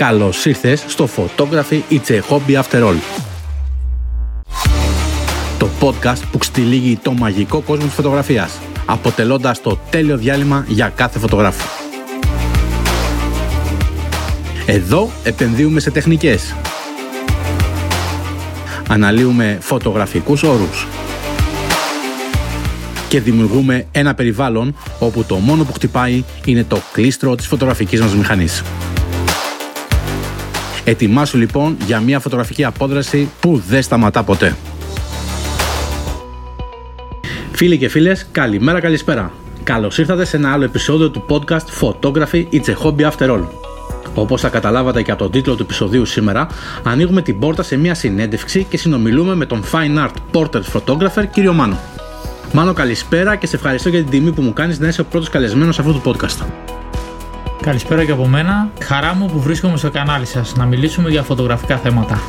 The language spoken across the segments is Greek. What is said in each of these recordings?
Καλώς ήρθες στο Photography It's a Hobby After All. Το podcast που ξτυλίγει το μαγικό κόσμο της φωτογραφίας, αποτελώντας το τέλειο διάλειμμα για κάθε φωτογράφο. Εδώ επενδύουμε σε τεχνικές. Αναλύουμε φωτογραφικούς όρους. Και δημιουργούμε ένα περιβάλλον όπου το μόνο που χτυπάει είναι το κλίστρο της φωτογραφικής μας μηχανής. Ετοιμάσου λοιπόν για μια φωτογραφική απόδραση που δεν σταματά ποτέ. Φίλοι και φίλες, καλημέρα καλησπέρα. Καλώς ήρθατε σε ένα άλλο επεισόδιο του podcast Photography It's a Hobby After All. Όπως θα καταλάβατε και από τον τίτλο του επεισοδίου σήμερα, ανοίγουμε την πόρτα σε μια συνέντευξη και συνομιλούμε με τον Fine Art Portrait Photographer κύριο Μάνο. Μάνο καλησπέρα και σε ευχαριστώ για την τιμή που μου κάνεις να είσαι ο πρώτος καλεσμένος αυτού του podcast. Καλησπέρα και από μένα. Χαρά μου που βρίσκομαι στο κανάλι σας να μιλήσουμε για φωτογραφικά θέματα.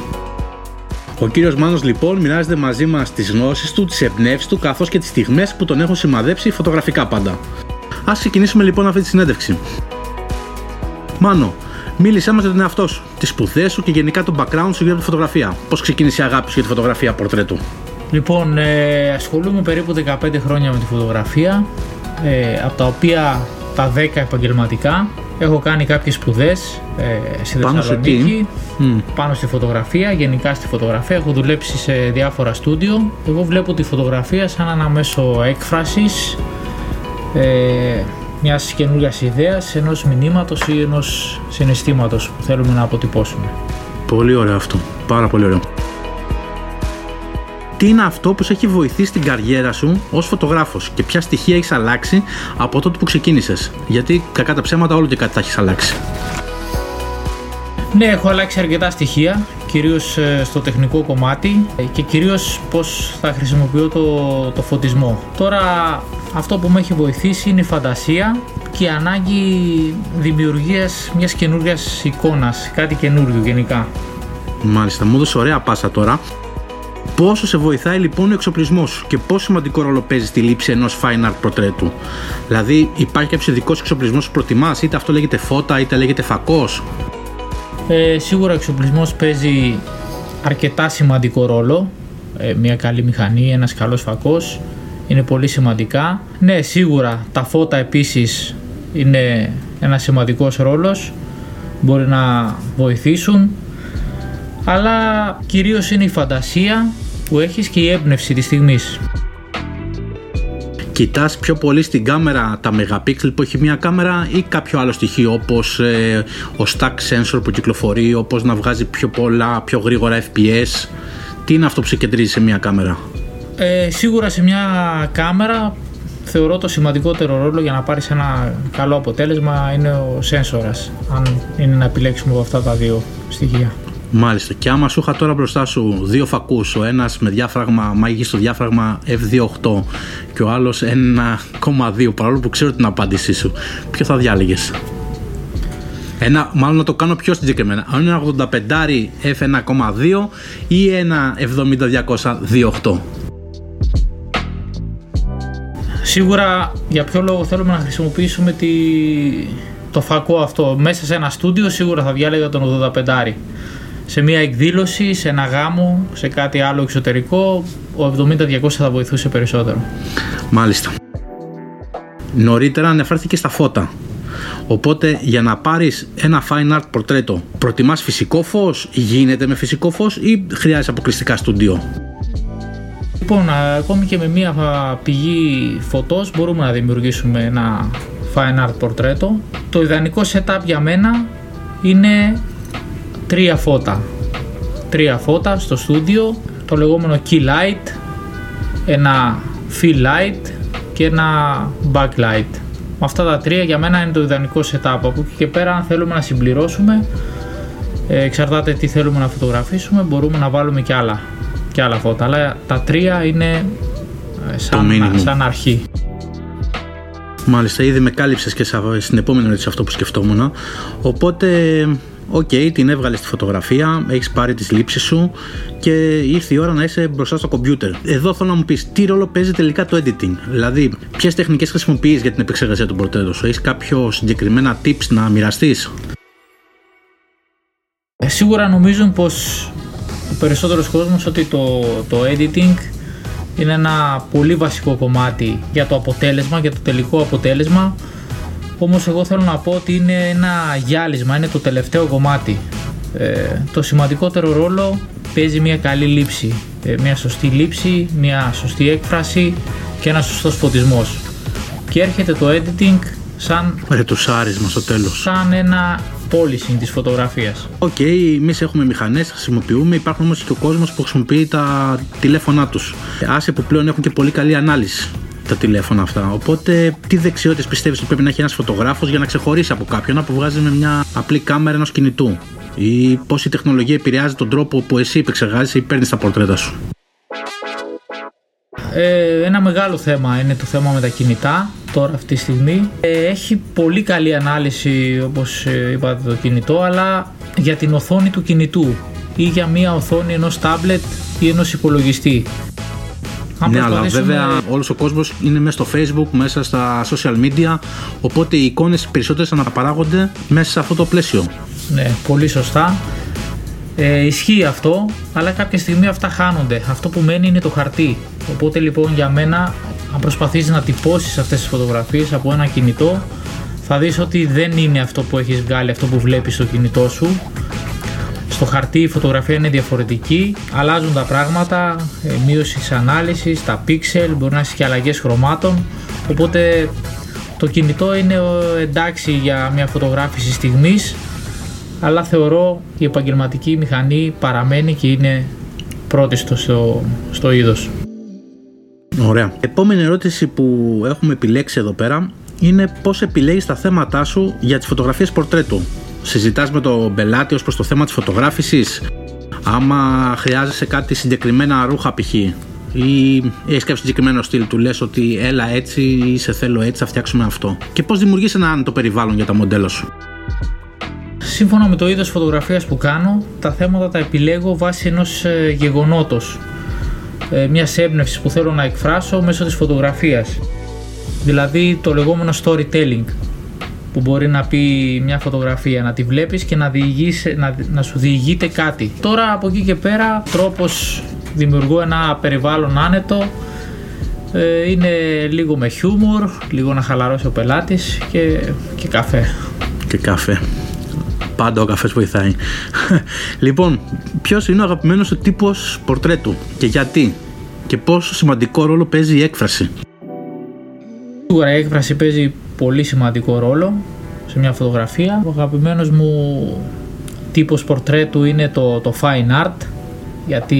Ο κύριος Μάνος λοιπόν μοιράζεται μαζί μας τις γνώσεις του, τις εμπνεύσεις του καθώς και τις στιγμές που τον έχουν σημαδέψει φωτογραφικά πάντα. Ας ξεκινήσουμε λοιπόν αυτή τη συνέντευξη. Μάνο, μίλησέ μας για τον εαυτό σου, τις σπουδές σου και γενικά το background σου για τη φωτογραφία. Πώς ξεκίνησε η αγάπη σου για τη φωτογραφία πορτρέτου; Λοιπόν, ε, ασχολούμαι περίπου 15 χρόνια με τη φωτογραφία, ε, από τα οποία τα 10 επαγγελματικά. Έχω κάνει κάποιες σπουδές ε, στη Πάνω σε Θεσσαλονίκη, τι; Μμ. πάνω στη φωτογραφία, γενικά στη φωτογραφία. Έχω δουλέψει σε διάφορα στούντιο. Εγώ βλέπω τη φωτογραφία σαν ένα μέσο έκφρασης ε, μιας καινούριας ιδέας, ενός μηνύματος ή ενός συναισθήματος που θέλουμε να αποτυπώσουμε. Πολύ ωραίο αυτό. Πάρα πολύ ωραίο. Τι είναι αυτό που σε έχει βοηθήσει στην καριέρα σου ως φωτογράφος και ποια στοιχεία έχεις αλλάξει από τότε που ξεκίνησες. Γιατί κακά τα ψέματα όλο και κάτι θα έχεις αλλάξει. Ναι, έχω αλλάξει αρκετά στοιχεία, κυρίως ε, στο τεχνικό κομμάτι ε, και κυρίως πώς θα χρησιμοποιώ το, το φωτισμό. Τώρα αυτό που με έχει βοηθήσει είναι η φαντασία και η ανάγκη δημιουργίας μιας καινούργιας εικόνας, κάτι καινούριο γενικά. Μάλιστα, μου έδωσε ωραία πάσα τώρα. Πόσο σε βοηθάει λοιπόν ο εξοπλισμός σου και πόσο σημαντικό ρόλο παίζει στη λήψη ενός fine art προτρέτου. Δηλαδή, υπάρχει κάποιος ειδικός εξοπλισμός που προτιμάς, είτε αυτό λέγεται φώτα, είτε λέγεται φακός; Ε, σίγουρα ο εξοπλισμός παίζει αρκετά σημαντικό ρόλο. Ε, μια καλή μηχανή, ένας καλός φακός είναι πολύ σημαντικά. Ναι, σίγουρα τα φώτα επίσης είναι ένας σημαντικός ρόλος. Μπορεί να βοηθήσουν. Αλλά κυρίως είναι η φαντασία που έχεις και η έμπνευση της στιγμής. Κοιτάς πιο πολύ στην κάμερα τα megapixel που έχει μια κάμερα ή κάποιο άλλο στοιχείο όπως ε, ο stack sensor που κυκλοφορεί, όπως να βγάζει πιο πολλά, πιο γρήγορα FPS. Τι είναι αυτό που σε κεντρίζει σε μια κάμερα; Ε, σίγουρα σε μια κάμερα θεωρώ το σημαντικότερο ρόλο για να πάρεις ένα καλό αποτέλεσμα είναι ο σένσορας αν είναι να επιλέξουμε από αυτά τα δύο στοιχεία. Μάλιστα. Και άμα σου είχα τώρα μπροστά σου δύο φακούς, ο ένας με διάφραγμα, μάγιστο διάφραγμα F28 και ο άλλος 1,2 παρόλο που ξέρω την απάντησή σου, ποιο θα διάλεγες; Ένα, μάλλον να το κάνω πιο συγκεκριμένα. Αν είναι ένα 85 F1,2 ή ένα 70-200 2.8. Σίγουρα για ποιο λόγο θέλουμε να χρησιμοποιήσουμε τη... το φακό αυτό μέσα σε ένα στούντιο σίγουρα θα διάλεγα τον 85 σε μια εκδήλωση, σε ένα γάμο, σε κάτι άλλο εξωτερικό ο 70-200 θα βοηθούσε περισσότερο. Μάλιστα. Νωρίτερα αναφέρθηκε στα φώτα. Οπότε για να πάρεις ένα fine art πορτρέτο προτιμάς φυσικό φως, γίνεται με φυσικό φως ή χρειάζεται αποκλειστικά στούντιο; Λοιπόν, α, ακόμη και με μία α, πηγή φωτός μπορούμε να δημιουργήσουμε ένα fine art πορτρέτο. Το ιδανικό setup για μένα είναι τρία φώτα. Τρία φώτα στο στούντιο, το λεγόμενο key light, ένα fill light και ένα backlight. Με αυτά τα τρία για μένα είναι το ιδανικό setup. Από εκεί και πέρα αν θέλουμε να συμπληρώσουμε, ε, εξαρτάται τι θέλουμε να φωτογραφίσουμε, μπορούμε να βάλουμε και άλλα, και άλλα φώτα. Αλλά τα τρία είναι ε, σαν, minimum. σαν αρχή. Μάλιστα, ήδη με κάλυψες και σα- στην επόμενη ερώτηση αυτό που σκεφτόμουν. Οπότε, οκ, την έβγαλες στη φωτογραφία, έχεις πάρει τις λήψεις σου και ήρθε η ώρα να είσαι μπροστά στο κομπιούτερ. Εδώ θέλω να μου πεις τι ρόλο παίζει τελικά το editing; Δηλαδή, ποιες τεχνικές χρησιμοποιείς για την επεξεργασία του πορτρέτου σου, έχεις κάποιο συγκεκριμένα tips να μοιραστείς; Ε, σίγουρα νομίζουν πως ο περισσότερος κόσμος ότι το, το editing είναι ένα πολύ βασικό κομμάτι για το αποτέλεσμα, για το τελικό αποτέλεσμα όμως εγώ θέλω να πω ότι είναι ένα γυάλισμα, είναι το τελευταίο κομμάτι. Ε, το σημαντικότερο ρόλο παίζει μια καλή λήψη. Ε, μια σωστή λήψη, μια σωστή έκφραση και ένας σωστός φωτισμός. Και έρχεται το editing σαν ρετουσάρισμα στο τέλος. σαν ένα polish της φωτογραφίας. OK, okay, εμείς έχουμε μηχανές, χρησιμοποιούμε, υπάρχουν όμως και ο κόσμος που χρησιμοποιεί τα τηλέφωνά τους. Άσε που πλέον έχουν και πολύ καλή ανάλυση τα τηλέφωνα αυτά. Οπότε, τι δεξιότητες πιστεύεις ότι πρέπει να έχει ένας φωτογράφος για να ξεχωρίσει από κάποιον που βγάζει με μια απλή κάμερα ενός κινητού, ή πώς η τεχνολογία επηρεάζει τον τρόπο που εσύ επεξεργάζεσαι ή παίρνεις τα πορτρέτα σου; Ε, ένα μεγάλο θέμα είναι το θέμα με τα κινητά τώρα αυτή τη στιγμή. Ε, έχει πολύ καλή ανάλυση όπως ε, είπατε το κινητό αλλά για την οθόνη του κινητού ή για μια οθόνη ενός τάμπλετ ή ενός υπολογιστή. Ναι, αλλά βέβαια όλος ο κόσμος είναι μέσα στο facebook, μέσα στα social media, οπότε οι εικόνες περισσότερες αναπαράγονται μέσα σε αυτό το πλαίσιο. Ναι, πολύ σωστά. Ε, ισχύει αυτό, αλλά κάποια στιγμή αυτά χάνονται. Αυτό που μένει είναι το χαρτί. Οπότε λοιπόν για μένα, αν προσπαθείς να τυπώσεις αυτές τις φωτογραφίες από ένα κινητό, θα δεις ότι δεν είναι αυτό που έχεις βγάλει, αυτό που βλέπεις στο κινητό σου. Στο χαρτί η φωτογραφία είναι διαφορετική, αλλάζουν τα πράγματα, ε, μείωση της ανάλυσης, τα πίξελ, μπορεί να έχει και αλλαγές χρωμάτων, οπότε το κινητό είναι ε, εντάξει για μια φωτογράφηση στιγμής, αλλά θεωρώ η επαγγελματική μηχανή παραμένει και είναι πρώτη στο, στο είδος. Ωραία. Επόμενη ερώτηση που έχουμε επιλέξει εδώ πέρα είναι πώς επιλέγεις τα θέματά σου για τις φωτογραφίες πορτρέτου. Συζητάς με τον πελάτη ως προς το θέμα της φωτογράφησης, άμα χρειάζεσαι κάτι συγκεκριμένα ρούχα π.χ. ή έχεις κάποιο συγκεκριμένο στυλ του λες ότι έλα έτσι ή σε θέλω έτσι θα φτιάξουμε αυτό και πώς δημιουργείς ένα το περιβάλλον για τα μοντέλα σου. Σύμφωνα με το είδος φωτογραφίας που κάνω, τα θέματα τα επιλέγω βάσει ενός ε, γεγονότος, ε, μιας έμπνευσης που θέλω να εκφράσω μέσω της φωτογραφίας. Δηλαδή το λεγόμενο storytelling, που μπορεί να πει μια φωτογραφία, να τη βλέπεις και να, να, να σου διηγείται κάτι. Τώρα από εκεί και πέρα τρόπος δημιουργώ ένα περιβάλλον άνετο, ε, είναι λίγο με χιούμορ, λίγο να χαλαρώσει ο πελάτης και, και καφέ. Και καφέ. Πάντα ο καφές βοηθάει. λοιπόν, ποιος είναι ο αγαπημένος σου τύπος πορτρέτου και γιατί και πόσο σημαντικό ρόλο παίζει η έκφραση; Σίγουρα η έκφραση παίζει πολύ σημαντικό ρόλο σε μια φωτογραφία. Ο αγαπημένος μου τύπος πορτρέτου είναι το, το fine art γιατί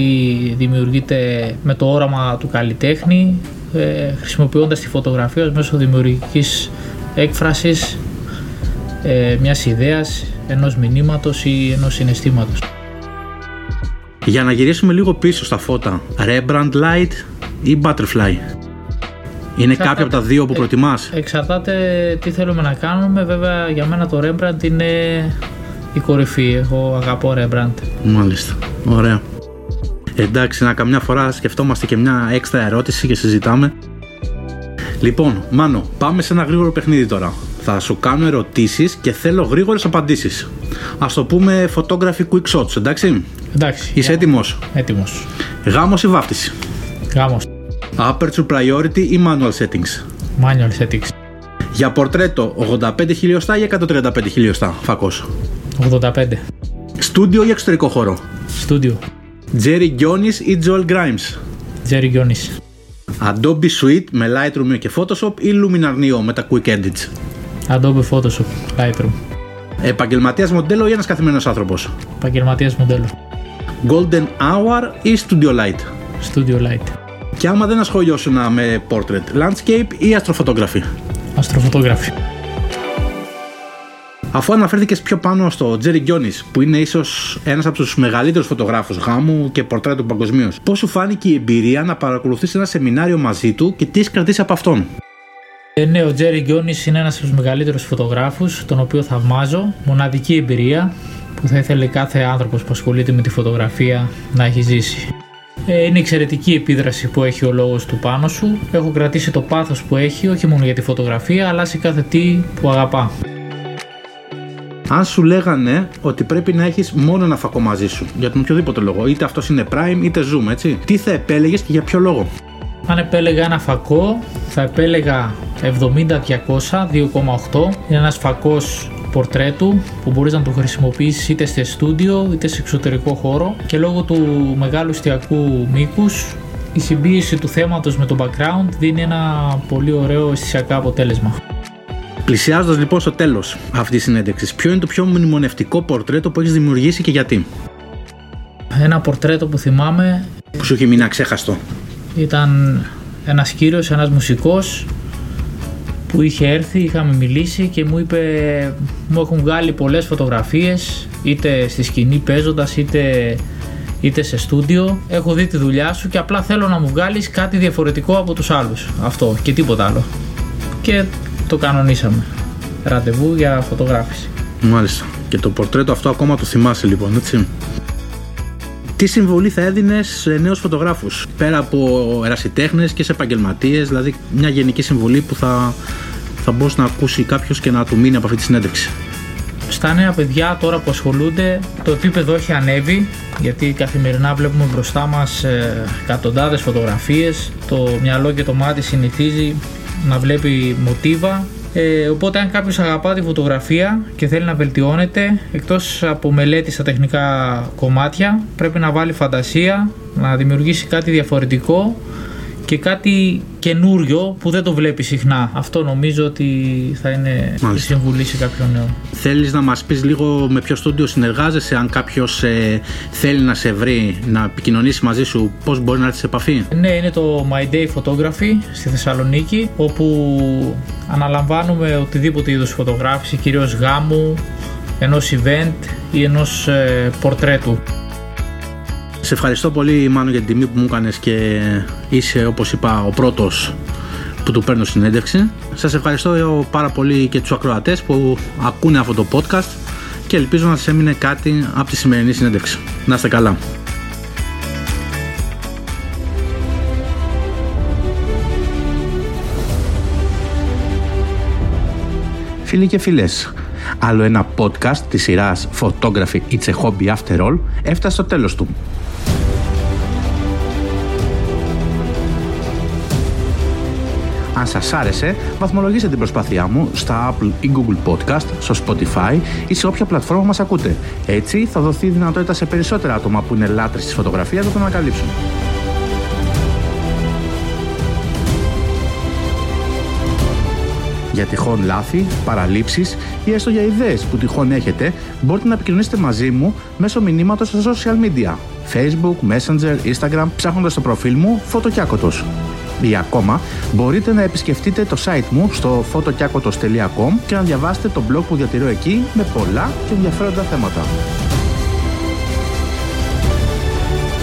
δημιουργείται με το όραμα του καλλιτέχνη ε, χρησιμοποιώντας τη φωτογραφία μέσω δημιουργικής έκφρασης ε, μιας ιδέας ενός μηνύματος ή ενός συναισθήματος. Για να γυρίσουμε λίγο πίσω στα φώτα, Rembrandt Light ή Butterfly; Είναι κάποια από τα δύο που προτιμάς; Εξαρτάται τι θέλουμε να κάνουμε. Βέβαια για μένα το Rembrandt είναι η κορυφή. Εγώ αγαπώ Rembrandt. Μάλιστα. Ωραία. Εντάξει, να καμιά φορά σκεφτόμαστε και μια έξτρα ερώτηση και συζητάμε. Λοιπόν, Μάνο, πάμε σε ένα γρήγορο παιχνίδι τώρα. Θα σου κάνω ερωτήσεις και θέλω γρήγορες απαντήσεις. Α το πούμε photography quick shots, εντάξει; Εντάξει. Είσαι έτοιμος; Έτοιμος. Γάμος ή βάφτιση; Γάμος. Aperture priority ή manual settings. Manual settings. Για πορτρέτο 85 χιλιοστά ή 135 χιλιοστά, φακό. 85. Στούντιο ή εξωτερικό χώρο. Στούντιο. Jerry Gionis ή Joel Grimes. Jerry Gionis. Adobe Suite με Lightroom και Photoshop ή Luminar Neo με τα Quick Edits. Adobe Photoshop, Lightroom. Επαγγελματία μοντέλο ή ένα καθημερινό άνθρωπο. Επαγγελματία μοντέλο. Golden Hour ή Studio Light. Studio Light. Και άμα δεν ασχολιώσουν με portrait, landscape ή αστροφωτογραφή. Αστροφωτογραφή. Αφού αναφέρθηκες πιο πάνω στο Τζέρι Γκιόνι, που είναι ίσως ένας από τους μεγαλύτερους φωτογράφους γάμου και πορτρέτου παγκοσμίως, πώς σου φάνηκε η εμπειρία να παρακολουθήσει ένα σεμινάριο μαζί του και τι έχει κρατήσει από αυτόν; Ε, ναι, ο Τζέρι Γκιόνι είναι ένας από τους μεγαλύτερους φωτογράφους, τον οποίο θαυμάζω. Μοναδική εμπειρία που θα ήθελε κάθε άνθρωπος που ασχολείται με τη φωτογραφία να έχει ζήσει. Ε, είναι εξαιρετική επίδραση που έχει ο λόγος του πάνω σου. Έχω κρατήσει το πάθος που έχει όχι μόνο για τη φωτογραφία αλλά σε κάθε τι που αγαπά. Αν σου λέγανε ότι πρέπει να έχεις μόνο ένα φακό μαζί σου, για τον οποιοδήποτε λόγο, είτε αυτός είναι Prime είτε Zoom, έτσι, τι θα επέλεγες και για ποιο λόγο; Αν επέλεγα ένα φακό, θα επέλεγα 70-200, 2,8. Είναι ένας φακός πορτρέτου που μπορείς να το χρησιμοποιήσεις είτε σε στούντιο είτε σε εξωτερικό χώρο και λόγω του μεγάλου εστιακού μήκους η συμπίεση του θέματος με το background δίνει ένα πολύ ωραίο αισθησιακά αποτέλεσμα. Πλησιάζοντας λοιπόν στο τέλος αυτής της συνέντευξης, ποιο είναι το πιο μνημονευτικό πορτρέτο που έχεις δημιουργήσει και γιατί; Ένα πορτρέτο που θυμάμαι. που σου έχει μείνει αξέχαστο. Ήταν ένας κύριος, ένας μουσικός που είχε έρθει, είχαμε μιλήσει και μου είπε μου έχουν βγάλει πολλές φωτογραφίες είτε στη σκηνή παίζοντας είτε, είτε σε στούντιο. Έχω δει τη δουλειά σου και απλά θέλω να μου βγάλεις κάτι διαφορετικό από τους άλλους αυτό και τίποτα άλλο. Και το κανονίσαμε. Ραντεβού για φωτογράφηση. Μάλιστα. Και το πορτρέτο αυτό ακόμα το θυμάσαι λοιπόν έτσι τι συμβολή θα έδινε σε νέους φωτογράφους, πέρα από ερασιτέχνες και σε επαγγελματίες, δηλαδή μια γενική συμβολή που θα, θα μπορούσε να ακούσει κάποιος και να του μείνει από αυτή τη συνέντευξη. Στα νέα παιδιά τώρα που ασχολούνται, το επίπεδο έχει ανέβει γιατί καθημερινά βλέπουμε μπροστά μας ε, εκατοντάδες φωτογραφίες. Το μυαλό και το μάτι συνηθίζει να βλέπει μοτίβα ε, οπότε αν κάποιος αγαπά τη φωτογραφία και θέλει να βελτιώνεται εκτός από μελέτης στα τεχνικά κομμάτια πρέπει να βάλει φαντασία, να δημιουργήσει κάτι διαφορετικό και κάτι καινούριο που δεν το βλέπεις συχνά. Αυτό νομίζω ότι θα είναι η συμβουλή σε κάποιον νέο. Θέλεις να μας πεις λίγο με ποιο στούντιο συνεργάζεσαι, αν κάποιος ε, θέλει να σε βρει, να επικοινωνήσει μαζί σου, πώς μπορεί να έρθει σε επαφή; Ναι, είναι το My Day Photography στη Θεσσαλονίκη, όπου αναλαμβάνουμε οτιδήποτε είδους φωτογράφηση, κυρίως γάμου, ενός event ή ενός ε, πορτρέτου. Σε ευχαριστώ πολύ Μάνο για την τιμή που μου έκανες και είσαι όπως είπα ο πρώτος που του παίρνω συνέντευξη. Σας ευχαριστώ πάρα πολύ και τους ακροατές που ακούνε αυτό το podcast και ελπίζω να σας έμεινε κάτι από τη σημερινή συνέντευξη. Να είστε καλά. Φίλοι και φίλες, άλλο ένα podcast της σειράς Photography It's a Hobby After All έφτασε στο τέλος του. Αν σας άρεσε, βαθμολογήστε την προσπάθειά μου στα Apple ή Google Podcast, στο Spotify ή σε όποια πλατφόρμα μας ακούτε. Έτσι θα δοθεί δυνατότητα σε περισσότερα άτομα που είναι λάτρες της φωτογραφίας να το ανακαλύψουν. Για τυχόν λάθη, παραλήψεις ή έστω για ιδέες που τυχόν έχετε, μπορείτε να επικοινωνήσετε μαζί μου μέσω μηνύματος στα social media. Facebook, Messenger, Instagram, ψάχνοντας το προφίλ μου Φωτοκιάκοτος ή ακόμα μπορείτε να επισκεφτείτε το site μου στο fotokiakotos.com και να διαβάσετε το blog που διατηρώ εκεί με πολλά και ενδιαφέροντα θέματα.